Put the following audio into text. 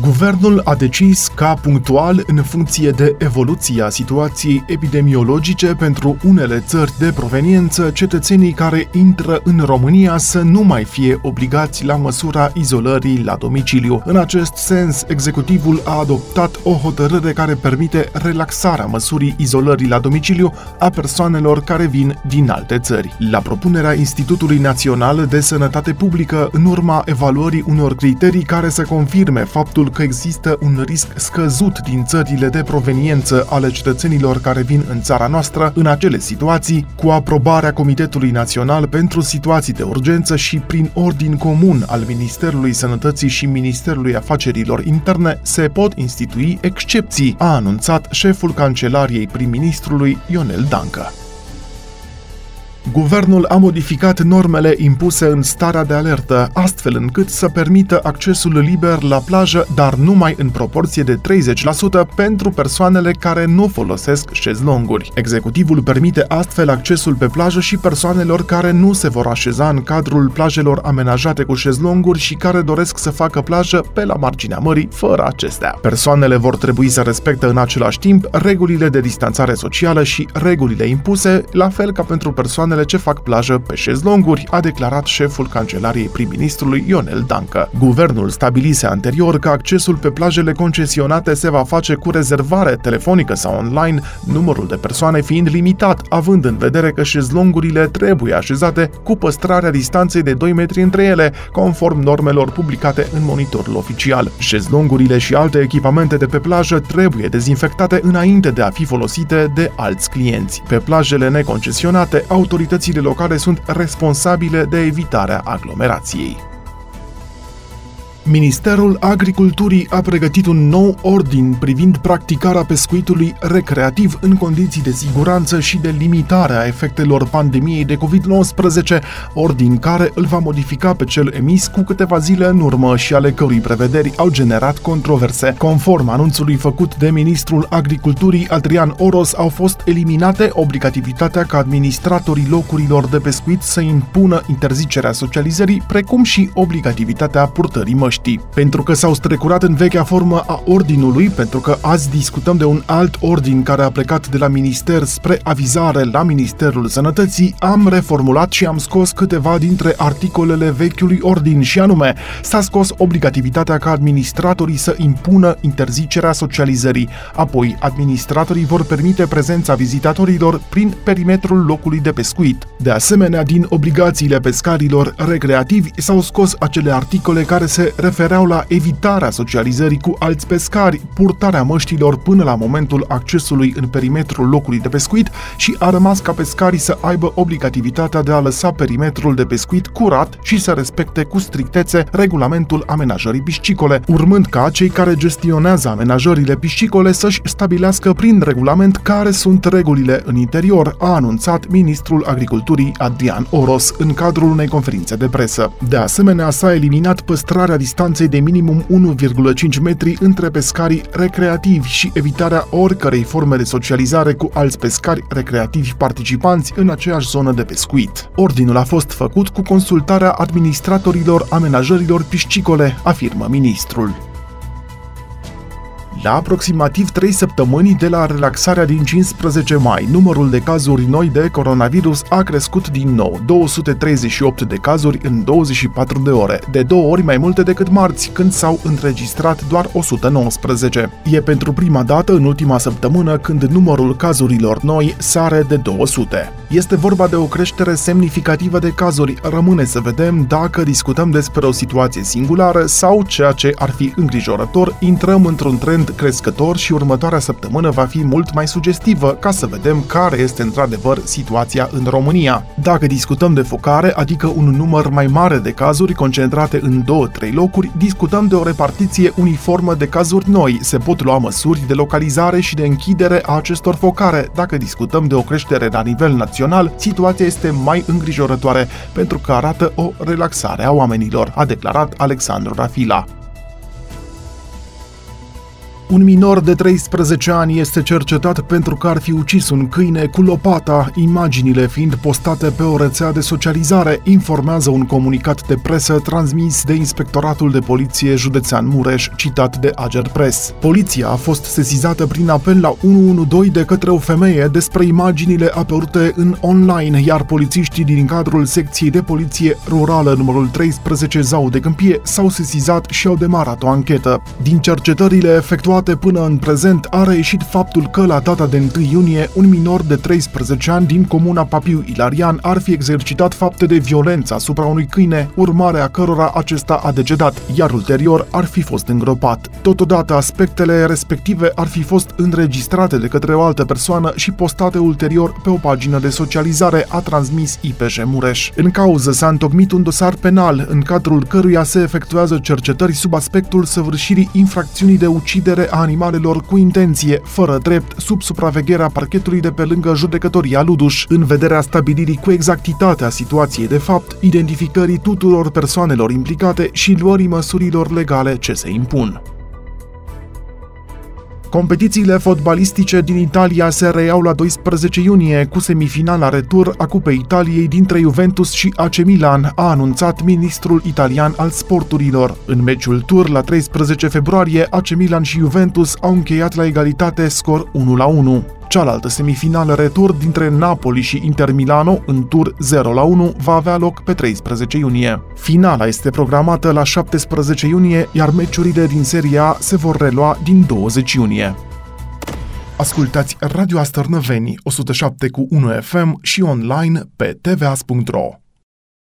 Guvernul a decis ca punctual, în funcție de evoluția situației epidemiologice pentru unele țări de proveniență, cetățenii care intră în România să nu mai fie obligați la măsura izolării la domiciliu. În acest sens, executivul a adoptat o hotărâre care permite relaxarea măsurii izolării la domiciliu a persoanelor care vin din alte țări. La propunerea Institutului Național de Sănătate Publică, în urma evaluării unor criterii care să confirme faptul că există un risc scăzut din țările de proveniență ale cetățenilor care vin în țara noastră în acele situații, cu aprobarea Comitetului Național pentru Situații de Urgență și prin ordin comun al Ministerului Sănătății și Ministerului Afacerilor Interne, se pot institui excepții, a anunțat șeful Cancelariei prim-ministrului Ionel Dancă. Guvernul a modificat normele impuse în starea de alertă, astfel încât să permită accesul liber la plajă, dar numai în proporție de 30% pentru persoanele care nu folosesc șezlonguri. Executivul permite astfel accesul pe plajă și persoanelor care nu se vor așeza în cadrul plajelor amenajate cu șezlonguri și care doresc să facă plajă pe la marginea mării fără acestea. Persoanele vor trebui să respecte în același timp regulile de distanțare socială și regulile impuse, la fel ca pentru persoane persoanele ce fac plajă pe șezlonguri, a declarat șeful Cancelariei prim-ministrului Ionel Dancă. Guvernul stabilise anterior că accesul pe plajele concesionate se va face cu rezervare telefonică sau online, numărul de persoane fiind limitat, având în vedere că șezlongurile trebuie așezate cu păstrarea distanței de 2 metri între ele, conform normelor publicate în monitorul oficial. Șezlongurile și alte echipamente de pe plajă trebuie dezinfectate înainte de a fi folosite de alți clienți. Pe plajele neconcesionate, autoritățile autoritățile locale sunt responsabile de evitarea aglomerației. Ministerul Agriculturii a pregătit un nou ordin privind practicarea pescuitului recreativ în condiții de siguranță și de limitare a efectelor pandemiei de COVID-19, ordin care îl va modifica pe cel emis cu câteva zile în urmă și ale cărui prevederi au generat controverse. Conform anunțului făcut de ministrul Agriculturii Adrian Oros, au fost eliminate obligativitatea ca administratorii locurilor de pescuit să impună interzicerea socializării, precum și obligativitatea purtării măști măștii, pentru că s-au strecurat în vechea formă a ordinului, pentru că azi discutăm de un alt ordin care a plecat de la minister spre avizare la Ministerul Sănătății, am reformulat și am scos câteva dintre articolele vechiului ordin și anume, s-a scos obligativitatea ca administratorii să impună interzicerea socializării, apoi administratorii vor permite prezența vizitatorilor prin perimetrul locului de pescuit. De asemenea, din obligațiile pescarilor recreativi s-au scos acele articole care se refereau la evitarea socializării cu alți pescari, purtarea măștilor până la momentul accesului în perimetrul locului de pescuit și a rămas ca pescarii să aibă obligativitatea de a lăsa perimetrul de pescuit curat și să respecte cu strictețe regulamentul amenajării piscicole, urmând ca cei care gestionează amenajările piscicole să-și stabilească prin regulament care sunt regulile în interior, a anunțat ministrul agriculturii Adrian Oros în cadrul unei conferințe de presă. De asemenea, s-a eliminat păstrarea distanței de minimum 1,5 metri între pescarii recreativi și evitarea oricărei forme de socializare cu alți pescari recreativi participanți în aceeași zonă de pescuit. Ordinul a fost făcut cu consultarea administratorilor amenajărilor piscicole, afirmă ministrul. La aproximativ 3 săptămâni de la relaxarea din 15 mai, numărul de cazuri noi de coronavirus a crescut din nou, 238 de cazuri în 24 de ore, de două ori mai multe decât marți, când s-au înregistrat doar 119. E pentru prima dată în ultima săptămână când numărul cazurilor noi sare de 200. Este vorba de o creștere semnificativă de cazuri, rămâne să vedem dacă discutăm despre o situație singulară sau ceea ce ar fi îngrijorător, intrăm într-un trend crescător și următoarea săptămână va fi mult mai sugestivă ca să vedem care este într-adevăr situația în România. Dacă discutăm de focare, adică un număr mai mare de cazuri concentrate în 2-3 locuri, discutăm de o repartiție uniformă de cazuri noi. Se pot lua măsuri de localizare și de închidere a acestor focare. Dacă discutăm de o creștere la nivel național, situația este mai îngrijorătoare pentru că arată o relaxare a oamenilor, a declarat Alexandru Rafila. Un minor de 13 ani este cercetat pentru că ar fi ucis un câine cu lopata, imaginile fiind postate pe o rețea de socializare, informează un comunicat de presă transmis de Inspectoratul de Poliție Județean Mureș, citat de Ager Press. Poliția a fost sesizată prin apel la 112 de către o femeie despre imaginile apărute în online, iar polițiștii din cadrul secției de poliție rurală numărul 13 Zau de Câmpie s-au sesizat și au demarat o anchetă. Din cercetările efectuate până în prezent a reieșit faptul că la data de 1 iunie un minor de 13 ani din comuna Papiu Ilarian ar fi exercitat fapte de violență asupra unui câine, urmare a cărora acesta a decedat, iar ulterior ar fi fost îngropat. Totodată, aspectele respective ar fi fost înregistrate de către o altă persoană și postate ulterior pe o pagină de socializare, a transmis IPJ Mureș. În cauză s-a întocmit un dosar penal, în cadrul căruia se efectuează cercetări sub aspectul săvârșirii infracțiunii de ucidere a animalelor cu intenție, fără drept, sub supravegherea parchetului de pe lângă judecătoria Luduș, în vederea stabilirii cu exactitate a situației de fapt, identificării tuturor persoanelor implicate și luării măsurilor legale ce se impun. Competițiile fotbalistice din Italia se reiau la 12 iunie cu semifinala retur a Cupei Italiei dintre Juventus și AC Milan, a anunțat ministrul italian al sporturilor. În meciul tur la 13 februarie, AC Milan și Juventus au încheiat la egalitate scor 1 la 1. Cealaltă semifinală retur dintre Napoli și Inter Milano în tur 0 la 1 va avea loc pe 13 iunie. Finala este programată la 17 iunie, iar meciurile din Serie A se vor relua din 20 iunie. Ascultați Radio Astărnăveni 107 cu 1 FM și online pe tvas.ro.